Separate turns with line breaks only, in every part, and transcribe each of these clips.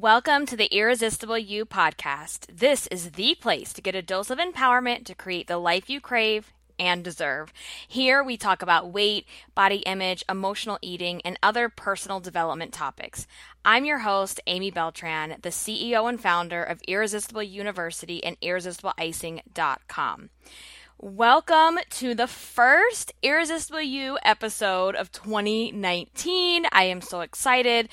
Welcome to the Irresistible You podcast. This is the place to get a dose of empowerment to create the life you crave and deserve. Here we talk about weight, body image, emotional eating, and other personal development topics. I'm your host, Amy Beltran, the CEO and founder of Irresistible University and IrresistibleIcing.com. Welcome to the first Irresistible You episode of 2019. I am so excited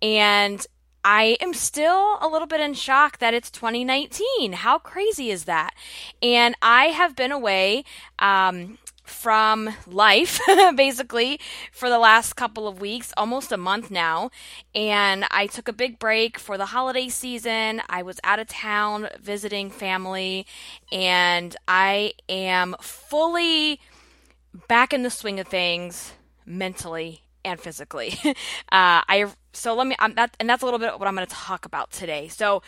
and I am still a little bit in shock that it's 2019. How crazy is that? And I have been away um, from life basically for the last couple of weeks, almost a month now. And I took a big break for the holiday season. I was out of town visiting family, and I am fully back in the swing of things mentally and physically. uh, I so let me um, that and that's a little bit what I'm going to talk about today. So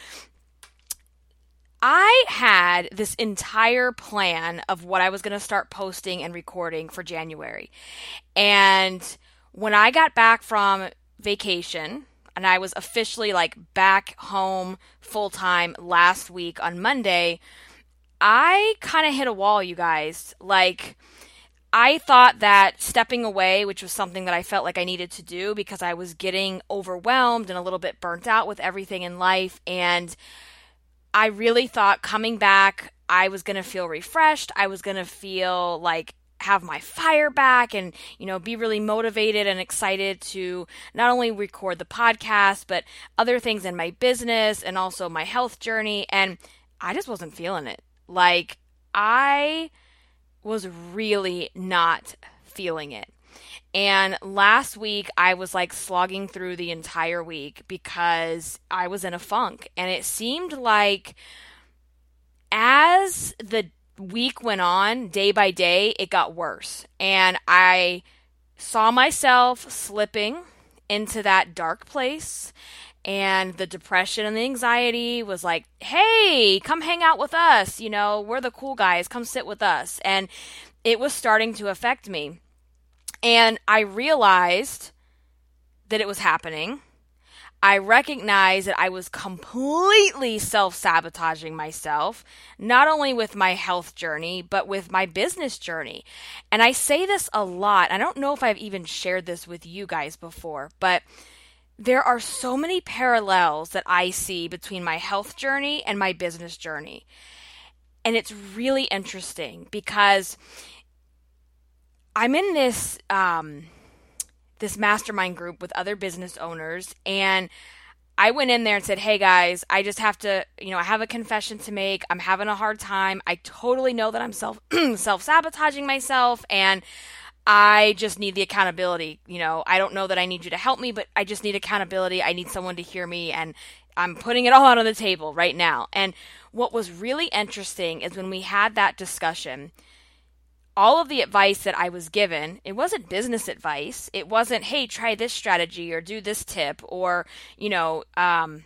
I had this entire plan of what I was going to start posting and recording for January. And when I got back from vacation, and I was officially like back home full time last week on Monday, I kind of hit a wall, you guys. Like, I thought that stepping away, which was something that I felt like I needed to do because I was getting overwhelmed and a little bit burnt out with everything in life, and I really thought coming back, I was going to feel refreshed. I was going to feel like have my fire back and you know be really motivated and excited to not only record the podcast but other things in my business and also my health journey and I just wasn't feeling it. Like I was really not feeling it. And last week, I was like slogging through the entire week because I was in a funk. And it seemed like as the week went on, day by day, it got worse. And I saw myself slipping into that dark place. And the depression and the anxiety was like, hey, come hang out with us. You know, we're the cool guys. Come sit with us. And it was starting to affect me. And I realized that it was happening. I recognized that I was completely self sabotaging myself, not only with my health journey, but with my business journey. And I say this a lot. I don't know if I've even shared this with you guys before, but there are so many parallels that I see between my health journey and my business journey. And it's really interesting because I'm in this um, this mastermind group with other business owners, and I went in there and said, "Hey guys, I just have to, you know, I have a confession to make. I'm having a hard time. I totally know that I'm self self sabotaging myself, and." I just need the accountability. You know, I don't know that I need you to help me, but I just need accountability. I need someone to hear me, and I'm putting it all out on the table right now. And what was really interesting is when we had that discussion, all of the advice that I was given, it wasn't business advice. It wasn't, hey, try this strategy or do this tip or, you know, um,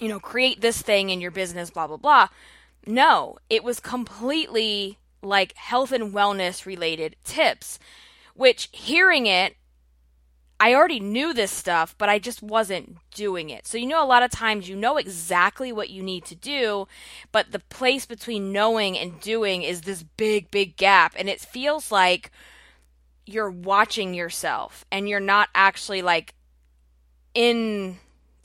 you know, create this thing in your business, blah, blah, blah. No, it was completely like health and wellness related tips, which hearing it, I already knew this stuff, but I just wasn't doing it. So, you know, a lot of times you know exactly what you need to do, but the place between knowing and doing is this big, big gap. And it feels like you're watching yourself and you're not actually like in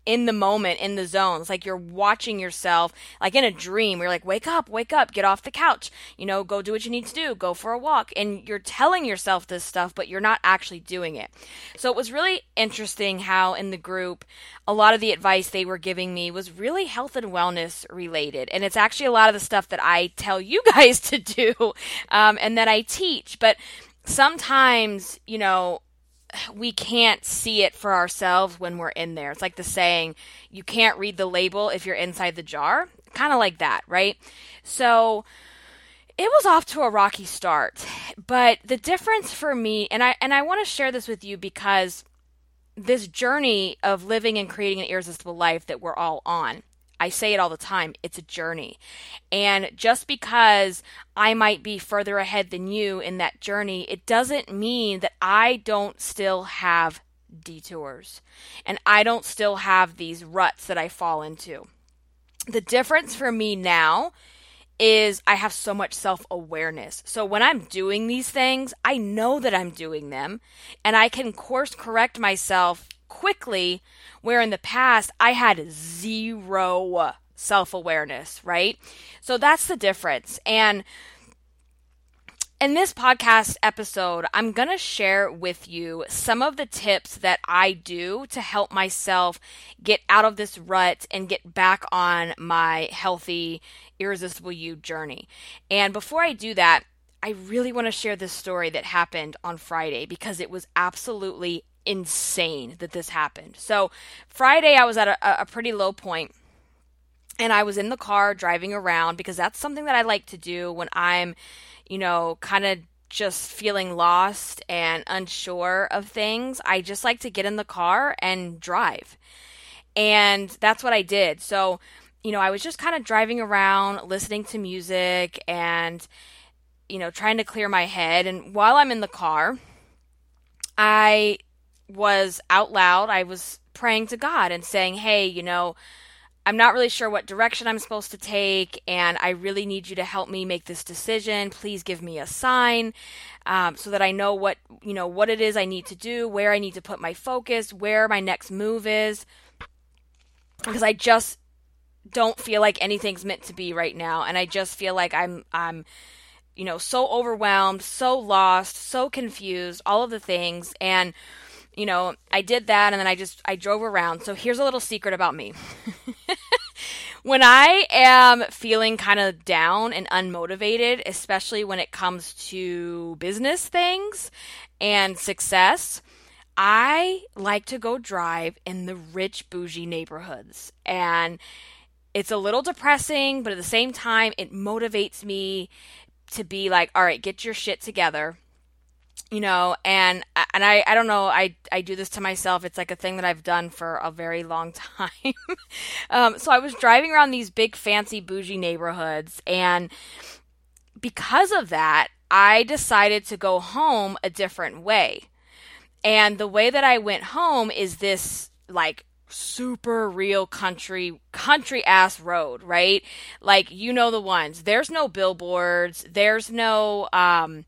in the moment, in the zone. It's like you're watching yourself, like in a dream. You're like, wake up, wake up, get off the couch, you know, go do what you need to do, go for a walk. And you're telling yourself this stuff, but you're not actually doing it. So it was really interesting how in the group, a lot of the advice they were giving me was really health and wellness related. And it's actually a lot of the stuff that I tell you guys to do um, and that I teach. But sometimes, you know, we can't see it for ourselves when we're in there. It's like the saying, you can't read the label if you're inside the jar. Kind of like that, right? So it was off to a rocky start. But the difference for me and I and I want to share this with you because this journey of living and creating an irresistible life that we're all on I say it all the time, it's a journey. And just because I might be further ahead than you in that journey, it doesn't mean that I don't still have detours. And I don't still have these ruts that I fall into. The difference for me now is I have so much self awareness. So when I'm doing these things, I know that I'm doing them and I can course correct myself quickly, where in the past I had zero self awareness, right? So that's the difference. And in this podcast episode, I'm going to share with you some of the tips that I do to help myself get out of this rut and get back on my healthy, irresistible you journey. And before I do that, I really want to share this story that happened on Friday because it was absolutely insane that this happened. So, Friday, I was at a, a pretty low point and I was in the car driving around because that's something that I like to do when I'm you know, kind of just feeling lost and unsure of things, I just like to get in the car and drive. And that's what I did. So, you know, I was just kind of driving around, listening to music and, you know, trying to clear my head. And while I'm in the car, I was out loud, I was praying to God and saying, hey, you know, I'm not really sure what direction I'm supposed to take, and I really need you to help me make this decision. Please give me a sign um, so that I know what you know what it is I need to do, where I need to put my focus, where my next move is, because I just don't feel like anything's meant to be right now, and I just feel like I'm I'm you know so overwhelmed, so lost, so confused, all of the things, and you know, I did that and then I just I drove around. So here's a little secret about me. when I am feeling kind of down and unmotivated, especially when it comes to business things and success, I like to go drive in the rich bougie neighborhoods. And it's a little depressing, but at the same time, it motivates me to be like, all right, get your shit together you know and and I I don't know I I do this to myself. It's like a thing that I've done for a very long time. Um, so I was driving around these big fancy bougie neighborhoods and because of that I decided to go home a different way. And the way that I went home is this like super real country country ass road right? Like you know the ones. There's no billboards. There's no um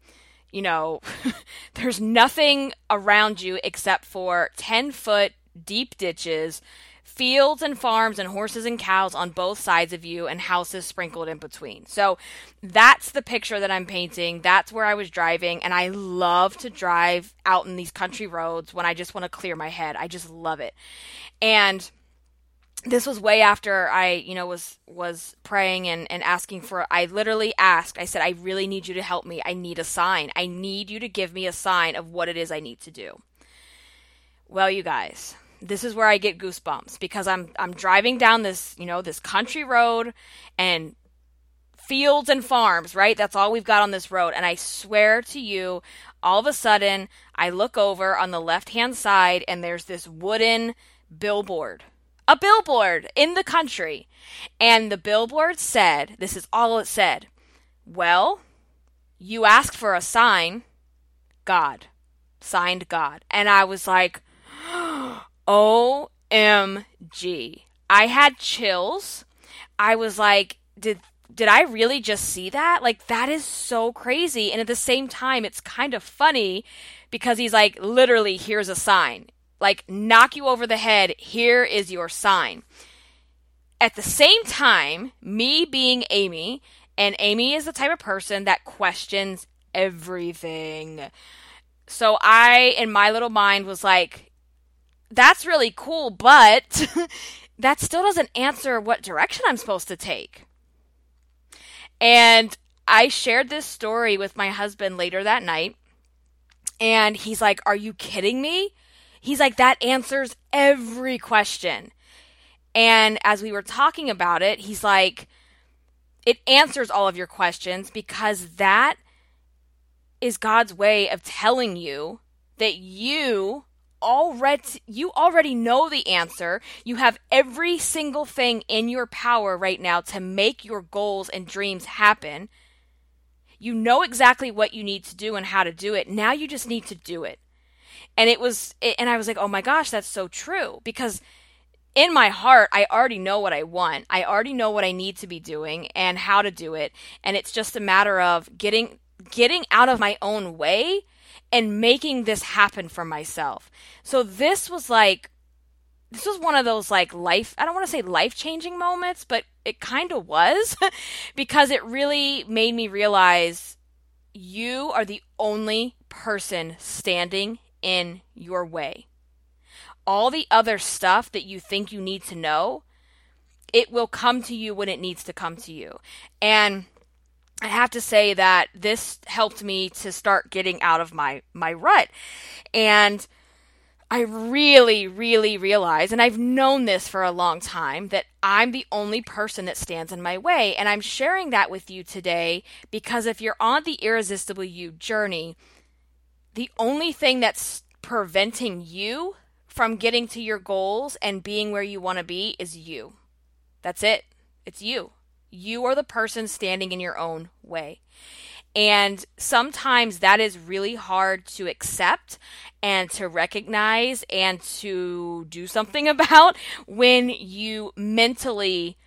you know, there's nothing around you except for 10 foot deep ditches, fields and farms, and horses and cows on both sides of you, and houses sprinkled in between. So that's the picture that I'm painting. That's where I was driving, and I love to drive out in these country roads when I just want to clear my head. I just love it. And this was way after I, you know, was was praying and, and asking for I literally asked, I said, I really need you to help me. I need a sign. I need you to give me a sign of what it is I need to do. Well, you guys, this is where I get goosebumps because I'm I'm driving down this, you know, this country road and fields and farms, right? That's all we've got on this road. And I swear to you, all of a sudden, I look over on the left hand side and there's this wooden billboard a billboard in the country. And the billboard said, this is all it said. Well, you asked for a sign, God. Signed God. And I was like, OMG. I had chills. I was like, did did I really just see that? Like that is so crazy. And at the same time, it's kind of funny because he's like, literally, here's a sign like knock you over the head. Here is your sign. At the same time, me being Amy, and Amy is the type of person that questions everything. So I, in my little mind, was like, that's really cool, but that still doesn't answer what direction I'm supposed to take. And I shared this story with my husband later that night. And he's like, Are you kidding me? He's like, that answers every question. And as we were talking about it, he's like, it answers all of your questions because that is God's way of telling you that you already you already know the answer. You have every single thing in your power right now to make your goals and dreams happen. You know exactly what you need to do and how to do it. Now you just need to do it. And it was, and I was like, oh my gosh, that's so true. Because in my heart, I already know what I want. I already know what I need to be doing and how to do it. And it's just a matter of getting, getting out of my own way and making this happen for myself. So this was like, this was one of those like life, I don't want to say life changing moments, but it kind of was because it really made me realize you are the only person standing in your way. All the other stuff that you think you need to know, it will come to you when it needs to come to you. And I have to say that this helped me to start getting out of my my rut. And I really, really realize, and I've known this for a long time, that I'm the only person that stands in my way. And I'm sharing that with you today because if you're on the Irresistible You journey, the only thing that's preventing you from getting to your goals and being where you want to be is you. That's it. It's you. You are the person standing in your own way. And sometimes that is really hard to accept and to recognize and to do something about when you mentally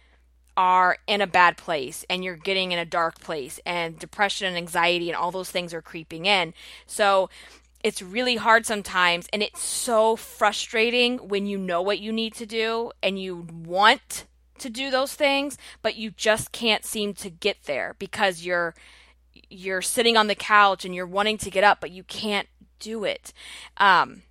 are in a bad place and you're getting in a dark place and depression and anxiety and all those things are creeping in. So it's really hard sometimes and it's so frustrating when you know what you need to do and you want to do those things but you just can't seem to get there because you're you're sitting on the couch and you're wanting to get up, but you can't do it. Um,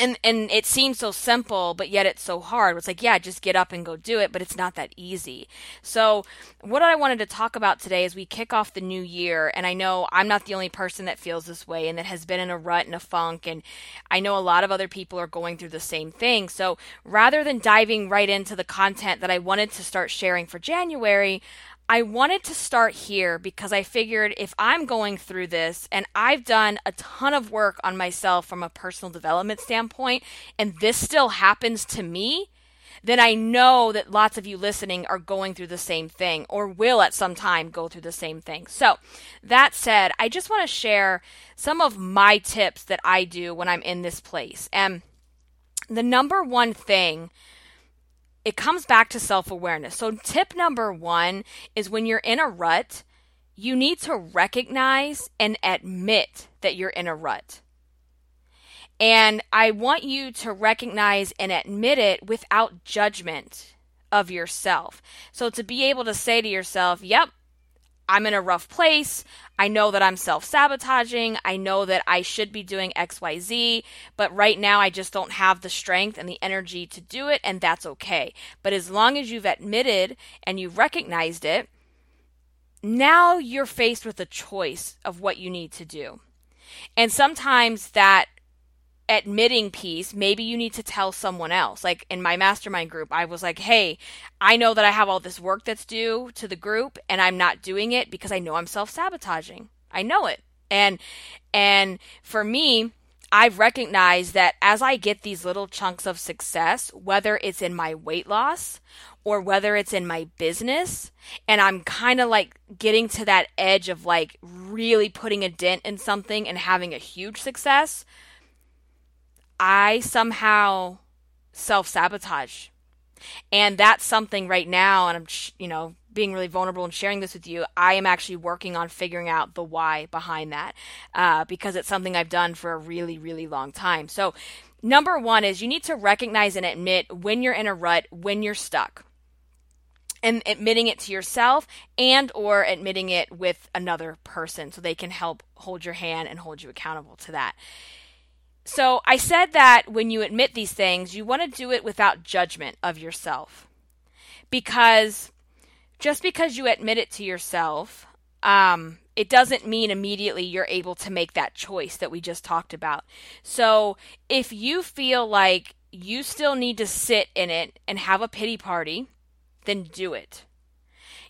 and and it seems so simple but yet it's so hard. It's like yeah just get up and go do it but it's not that easy. So what i wanted to talk about today is we kick off the new year and i know i'm not the only person that feels this way and that has been in a rut and a funk and i know a lot of other people are going through the same thing. So rather than diving right into the content that i wanted to start sharing for january I wanted to start here because I figured if I'm going through this and I've done a ton of work on myself from a personal development standpoint, and this still happens to me, then I know that lots of you listening are going through the same thing or will at some time go through the same thing. So, that said, I just want to share some of my tips that I do when I'm in this place. And the number one thing it comes back to self awareness. So, tip number one is when you're in a rut, you need to recognize and admit that you're in a rut. And I want you to recognize and admit it without judgment of yourself. So, to be able to say to yourself, yep, I'm in a rough place. I know that I'm self sabotaging. I know that I should be doing XYZ, but right now I just don't have the strength and the energy to do it, and that's okay. But as long as you've admitted and you've recognized it, now you're faced with a choice of what you need to do. And sometimes that admitting piece, maybe you need to tell someone else. Like in my mastermind group, I was like, hey, I know that I have all this work that's due to the group and I'm not doing it because I know I'm self sabotaging. I know it. And and for me, I've recognized that as I get these little chunks of success, whether it's in my weight loss or whether it's in my business, and I'm kind of like getting to that edge of like really putting a dent in something and having a huge success, I somehow self sabotage. And that's something right now, and I'm, you know, being really vulnerable and sharing this with you, I am actually working on figuring out the why behind that uh, because it's something I've done for a really, really long time. So, number one is you need to recognize and admit when you're in a rut, when you're stuck and admitting it to yourself and or admitting it with another person so they can help hold your hand and hold you accountable to that so I said that when you admit these things, you want to do it without judgment of yourself. Because just because you admit it to yourself, um, it doesn't mean immediately you're able to make that choice that we just talked about. So if you feel like you still need to sit in it and have a pity party, then do it.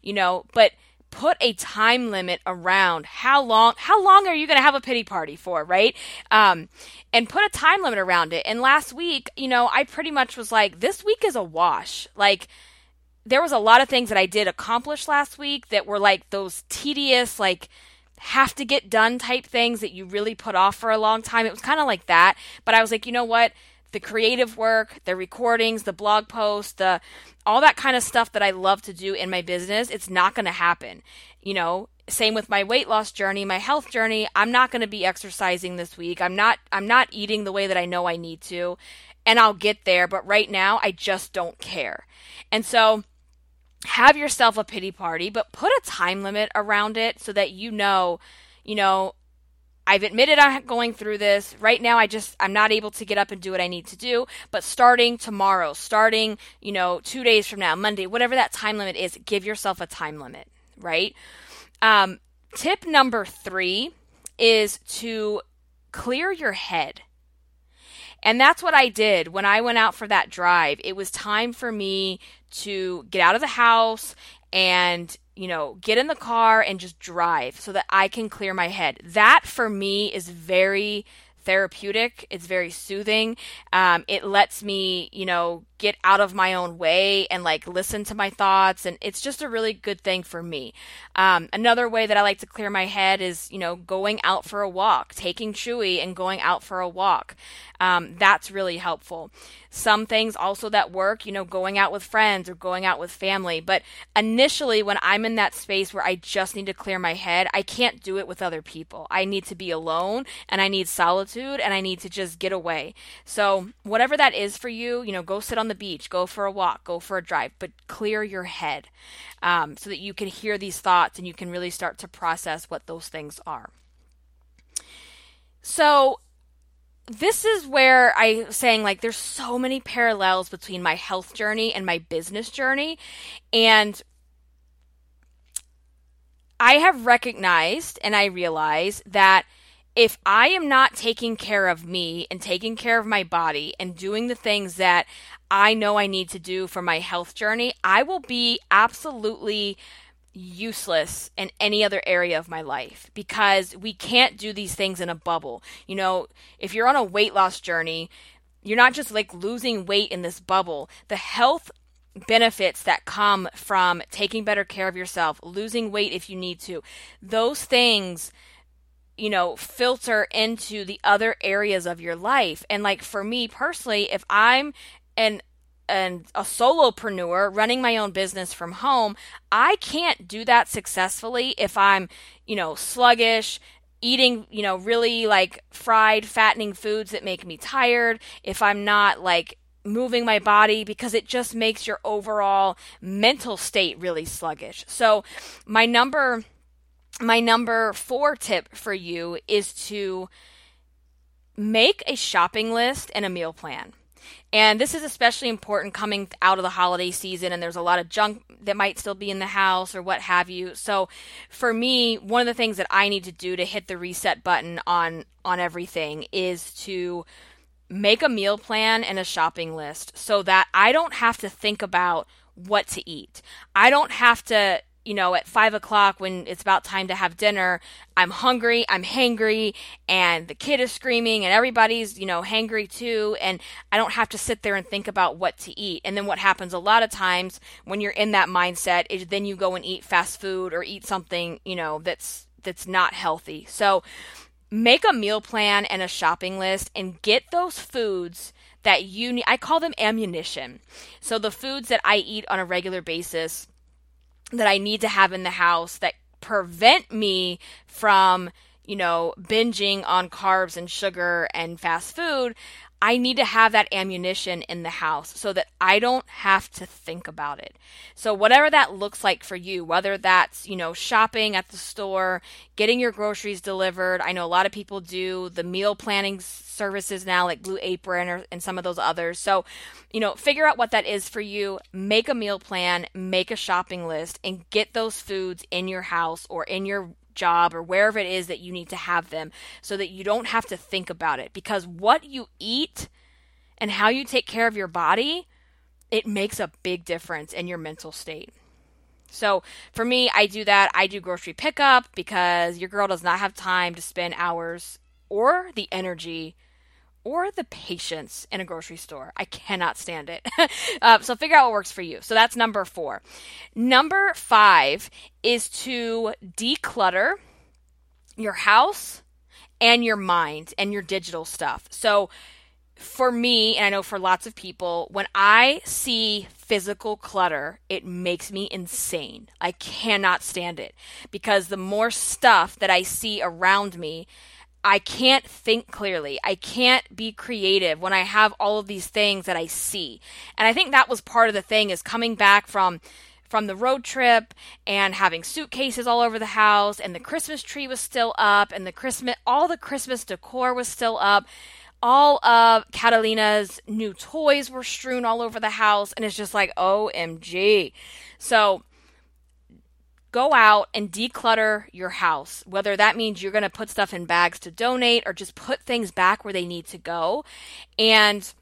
You know, but put a time limit around how long how long are you going to have a pity party for right um, and put a time limit around it and last week you know i pretty much was like this week is a wash like there was a lot of things that i did accomplish last week that were like those tedious like have to get done type things that you really put off for a long time. It was kind of like that. But I was like, you know what? The creative work, the recordings, the blog posts, the all that kind of stuff that I love to do in my business, it's not going to happen. You know, same with my weight loss journey, my health journey. I'm not going to be exercising this week. I'm not I'm not eating the way that I know I need to, and I'll get there, but right now I just don't care. And so have yourself a pity party, but put a time limit around it so that you know, you know, I've admitted I'm going through this. Right now I just I'm not able to get up and do what I need to do, but starting tomorrow, starting, you know, 2 days from now, Monday, whatever that time limit is, give yourself a time limit, right? Um, tip number 3 is to clear your head. And that's what I did when I went out for that drive. It was time for me to get out of the house and, you know, get in the car and just drive so that I can clear my head. That for me is very therapeutic. It's very soothing. Um, it lets me, you know, get out of my own way and like listen to my thoughts. And it's just a really good thing for me. Um, another way that I like to clear my head is, you know, going out for a walk, taking Chewy and going out for a walk. Um, that's really helpful. Some things also that work, you know, going out with friends or going out with family. But initially, when I'm in that space where I just need to clear my head, I can't do it with other people. I need to be alone and I need solitude and I need to just get away. So, whatever that is for you, you know, go sit on the beach, go for a walk, go for a drive, but clear your head um, so that you can hear these thoughts and you can really start to process what those things are. So, this is where I'm saying like there's so many parallels between my health journey and my business journey. And I have recognized and I realize that if I am not taking care of me and taking care of my body and doing the things that I know I need to do for my health journey, I will be absolutely useless in any other area of my life because we can't do these things in a bubble. You know, if you're on a weight loss journey, you're not just like losing weight in this bubble. The health benefits that come from taking better care of yourself, losing weight if you need to, those things you know, filter into the other areas of your life. And like for me personally, if I'm an and a solopreneur running my own business from home, I can't do that successfully if I'm, you know, sluggish, eating, you know, really like fried, fattening foods that make me tired, if I'm not like moving my body because it just makes your overall mental state really sluggish. So, my number my number four tip for you is to make a shopping list and a meal plan. And this is especially important coming out of the holiday season, and there's a lot of junk that might still be in the house or what have you. So, for me, one of the things that I need to do to hit the reset button on on everything is to make a meal plan and a shopping list so that I don't have to think about what to eat. I don't have to you know, at five o'clock when it's about time to have dinner, I'm hungry, I'm hangry, and the kid is screaming, and everybody's, you know, hangry too, and I don't have to sit there and think about what to eat. And then what happens a lot of times when you're in that mindset is then you go and eat fast food or eat something, you know, that's that's not healthy. So make a meal plan and a shopping list and get those foods that you need. I call them ammunition. So the foods that I eat on a regular basis that I need to have in the house that prevent me from, you know, binging on carbs and sugar and fast food, I need to have that ammunition in the house so that I don't have to think about it. So whatever that looks like for you, whether that's, you know, shopping at the store, getting your groceries delivered. I know a lot of people do the meal planning services now like Blue Apron or, and some of those others. So, you know, figure out what that is for you, make a meal plan, make a shopping list and get those foods in your house or in your job or wherever it is that you need to have them so that you don't have to think about it. Because what you eat and how you take care of your body, it makes a big difference in your mental state. So for me, I do that. I do grocery pickup because your girl does not have time to spend hours or the energy or the patience in a grocery store. I cannot stand it. uh, so figure out what works for you. So that's number four. Number five is to declutter your house and your mind and your digital stuff. So for me, and I know for lots of people, when I see physical clutter, it makes me insane. I cannot stand it because the more stuff that I see around me, I can't think clearly. I can't be creative when I have all of these things that I see. And I think that was part of the thing is coming back from from the road trip and having suitcases all over the house and the Christmas tree was still up and the Christmas all the Christmas decor was still up. All of Catalina's new toys were strewn all over the house and it's just like OMG. So go out and declutter your house. Whether that means you're going to put stuff in bags to donate or just put things back where they need to go. And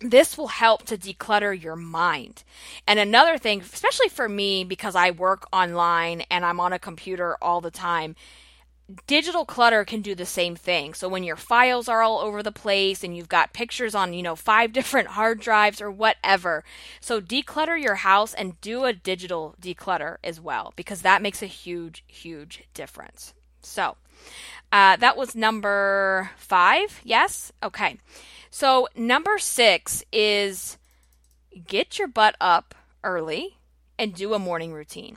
this will help to declutter your mind. And another thing, especially for me, because I work online and I'm on a computer all the time, digital clutter can do the same thing. So when your files are all over the place and you've got pictures on, you know, five different hard drives or whatever. So declutter your house and do a digital declutter as well because that makes a huge, huge difference. So uh, that was number five. Yes? Okay. So, number six is get your butt up early and do a morning routine.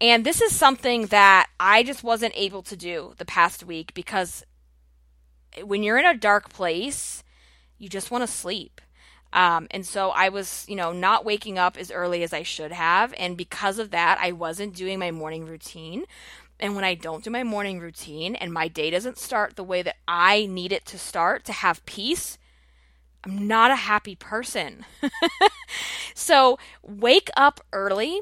And this is something that I just wasn't able to do the past week because when you're in a dark place, you just want to sleep. Um, and so I was, you know, not waking up as early as I should have. And because of that, I wasn't doing my morning routine. And when I don't do my morning routine and my day doesn't start the way that I need it to start to have peace, I'm not a happy person. so wake up early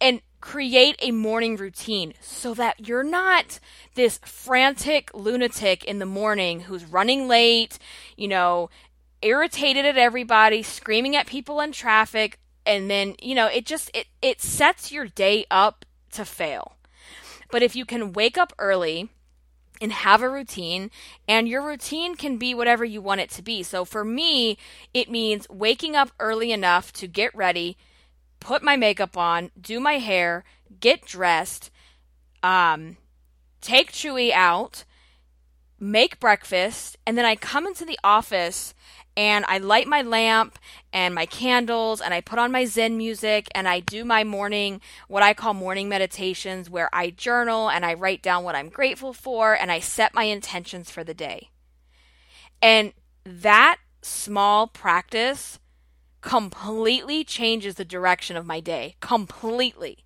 and create a morning routine so that you're not this frantic lunatic in the morning who's running late, you know, irritated at everybody, screaming at people in traffic, and then, you know, it just it it sets your day up to fail. But if you can wake up early, and have a routine and your routine can be whatever you want it to be. So for me, it means waking up early enough to get ready, put my makeup on, do my hair, get dressed, um, take Chewy out, make breakfast, and then I come into the office and I light my lamp and my candles and I put on my Zen music and I do my morning, what I call morning meditations, where I journal and I write down what I'm grateful for and I set my intentions for the day. And that small practice completely changes the direction of my day. Completely.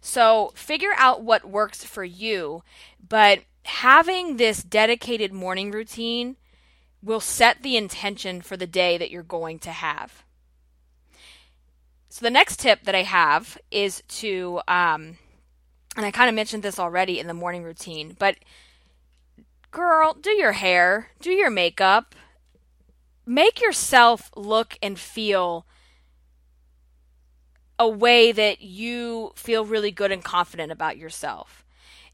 So figure out what works for you, but having this dedicated morning routine will set the intention for the day that you're going to have. So, the next tip that I have is to, um, and I kind of mentioned this already in the morning routine, but girl, do your hair, do your makeup, make yourself look and feel a way that you feel really good and confident about yourself.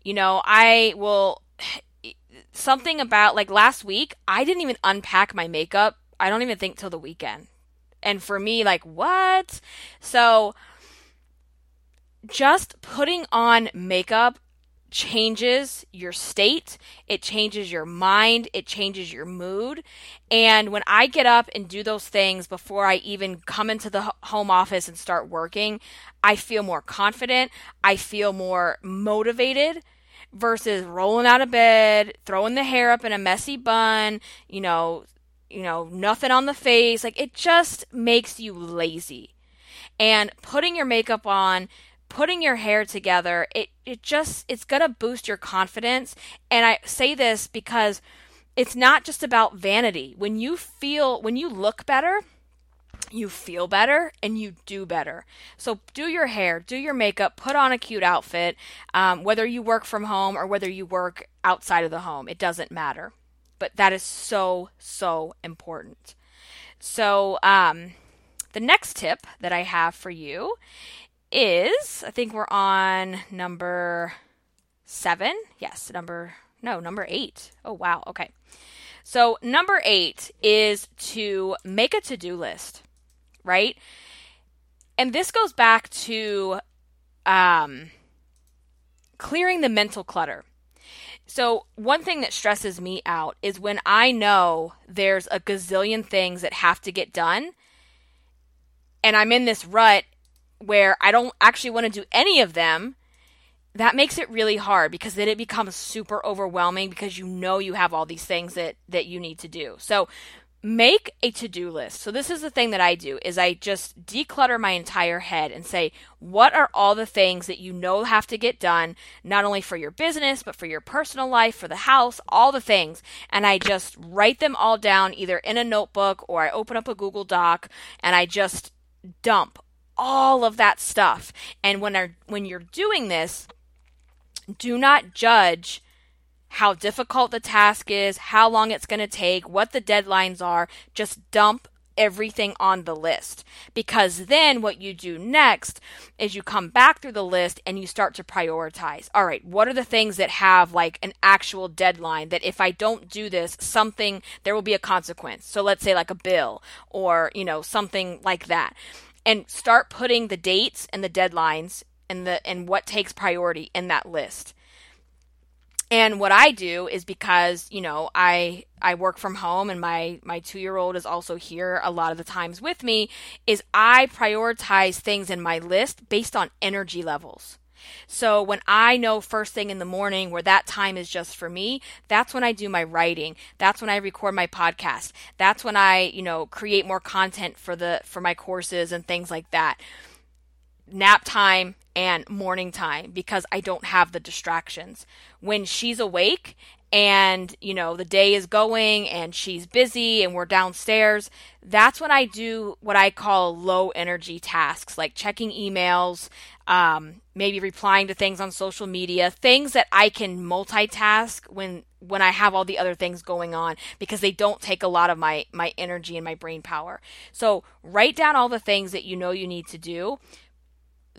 You know, I will something about like last week, I didn't even unpack my makeup. I don't even think till the weekend. And for me, like, what? So just putting on makeup changes your state, it changes your mind, it changes your mood. And when I get up and do those things before I even come into the home office and start working, I feel more confident, I feel more motivated versus rolling out of bed, throwing the hair up in a messy bun, you know, you know, nothing on the face. Like it just makes you lazy. And putting your makeup on, putting your hair together, it it just it's going to boost your confidence. And I say this because it's not just about vanity. When you feel when you look better, you feel better and you do better. So do your hair, do your makeup, put on a cute outfit, um, whether you work from home or whether you work outside of the home, it doesn't matter. But that is so, so important. So, um, the next tip that I have for you is I think we're on number seven. Yes, number, no, number eight. Oh, wow. Okay. So, number eight is to make a to do list right? And this goes back to um, clearing the mental clutter. So, one thing that stresses me out is when I know there's a gazillion things that have to get done, and I'm in this rut where I don't actually want to do any of them. That makes it really hard because then it becomes super overwhelming because you know you have all these things that that you need to do. So, make a to-do list. So this is the thing that I do is I just declutter my entire head and say what are all the things that you know have to get done not only for your business but for your personal life, for the house, all the things and I just write them all down either in a notebook or I open up a Google Doc and I just dump all of that stuff. And when are when you're doing this, do not judge how difficult the task is, how long it's going to take, what the deadlines are. Just dump everything on the list. Because then what you do next is you come back through the list and you start to prioritize. All right, what are the things that have like an actual deadline that if I don't do this, something, there will be a consequence. So let's say like a bill or, you know, something like that. And start putting the dates and the deadlines and the and what takes priority in that list. And what I do is because, you know, I I work from home and my my 2-year-old is also here a lot of the times with me is I prioritize things in my list based on energy levels. So when I know first thing in the morning where that time is just for me, that's when I do my writing. That's when I record my podcast. That's when I, you know, create more content for the for my courses and things like that. Nap time and morning time because I don't have the distractions. When she's awake and, you know, the day is going and she's busy and we're downstairs, that's when I do what I call low energy tasks like checking emails, um, maybe replying to things on social media, things that I can multitask when when I have all the other things going on because they don't take a lot of my my energy and my brain power. So write down all the things that you know you need to do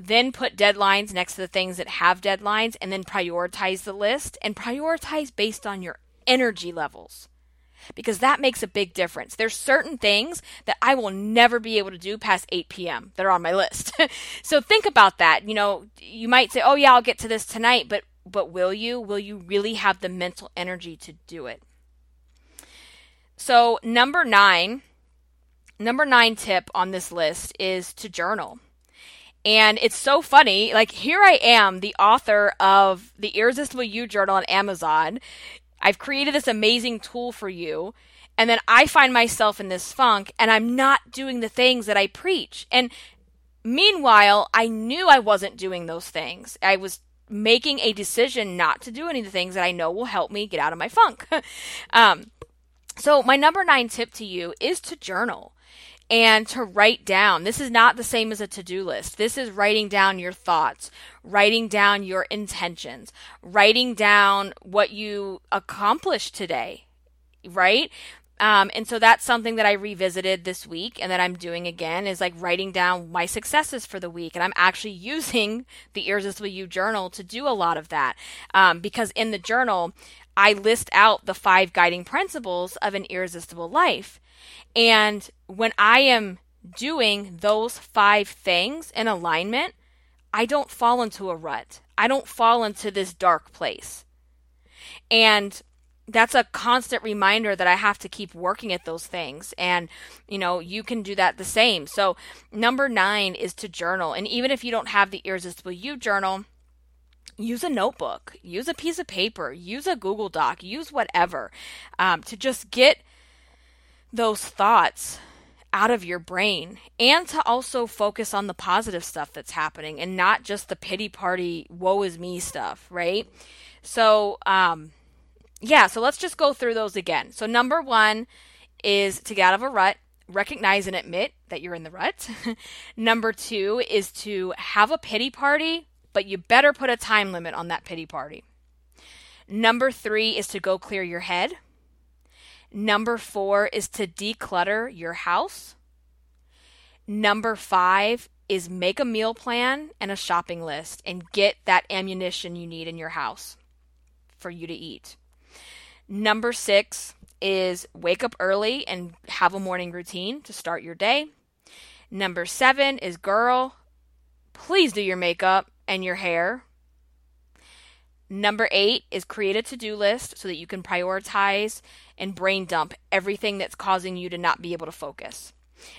then put deadlines next to the things that have deadlines and then prioritize the list and prioritize based on your energy levels because that makes a big difference. There's certain things that I will never be able to do past 8 p.m. that are on my list. so think about that. You know, you might say, "Oh yeah, I'll get to this tonight," but but will you? Will you really have the mental energy to do it? So, number 9, number 9 tip on this list is to journal. And it's so funny. Like, here I am, the author of the Irresistible You Journal on Amazon. I've created this amazing tool for you. And then I find myself in this funk and I'm not doing the things that I preach. And meanwhile, I knew I wasn't doing those things. I was making a decision not to do any of the things that I know will help me get out of my funk. um, so, my number nine tip to you is to journal and to write down. This is not the same as a to do list. This is writing down your thoughts, writing down your intentions, writing down what you accomplished today, right? Um, and so that's something that I revisited this week and that I'm doing again is like writing down my successes for the week. And I'm actually using the Irresistible You journal to do a lot of that um, because in the journal, I list out the five guiding principles of an irresistible life. And when I am doing those five things in alignment, I don't fall into a rut. I don't fall into this dark place. And that's a constant reminder that I have to keep working at those things. And, you know, you can do that the same. So, number nine is to journal. And even if you don't have the Irresistible You journal, use a notebook, use a piece of paper, use a Google Doc, use whatever um, to just get those thoughts out of your brain and to also focus on the positive stuff that's happening and not just the pity party woe is me stuff right? So um yeah so let's just go through those again. So number one is to get out of a rut recognize and admit that you're in the rut. Number two is to have a pity party but you better put a time limit on that pity party. Number three is to go clear your head Number four is to declutter your house. Number five is make a meal plan and a shopping list and get that ammunition you need in your house for you to eat. Number six is wake up early and have a morning routine to start your day. Number seven is girl, please do your makeup and your hair. Number eight is create a to do list so that you can prioritize and brain dump everything that's causing you to not be able to focus.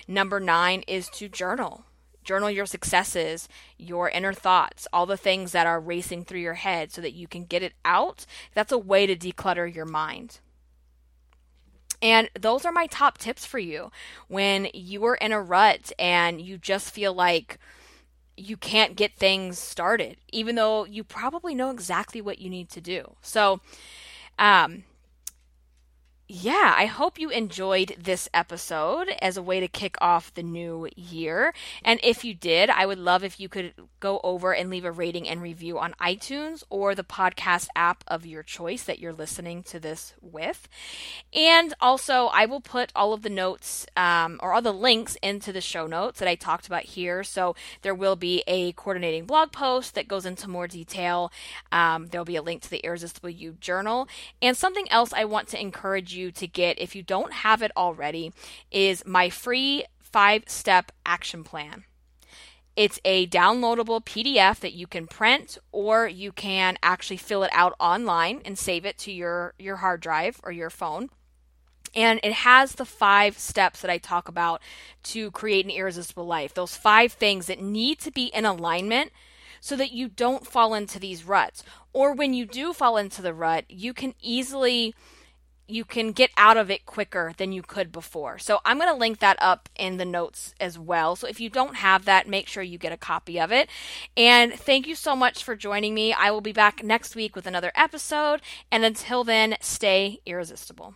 Number nine is to journal. Journal your successes, your inner thoughts, all the things that are racing through your head so that you can get it out. That's a way to declutter your mind. And those are my top tips for you when you are in a rut and you just feel like you can't get things started, even though you probably know exactly what you need to do. So, um, yeah, I hope you enjoyed this episode as a way to kick off the new year. And if you did, I would love if you could go over and leave a rating and review on iTunes or the podcast app of your choice that you're listening to this with. And also, I will put all of the notes um, or all the links into the show notes that I talked about here. So there will be a coordinating blog post that goes into more detail. Um, there'll be a link to the Irresistible You journal. And something else I want to encourage you you to get, if you don't have it already, is my free five step action plan. It's a downloadable PDF that you can print or you can actually fill it out online and save it to your, your hard drive or your phone. And it has the five steps that I talk about to create an irresistible life. Those five things that need to be in alignment so that you don't fall into these ruts. Or when you do fall into the rut, you can easily you can get out of it quicker than you could before. So I'm going to link that up in the notes as well. So if you don't have that, make sure you get a copy of it. And thank you so much for joining me. I will be back next week with another episode. And until then, stay irresistible.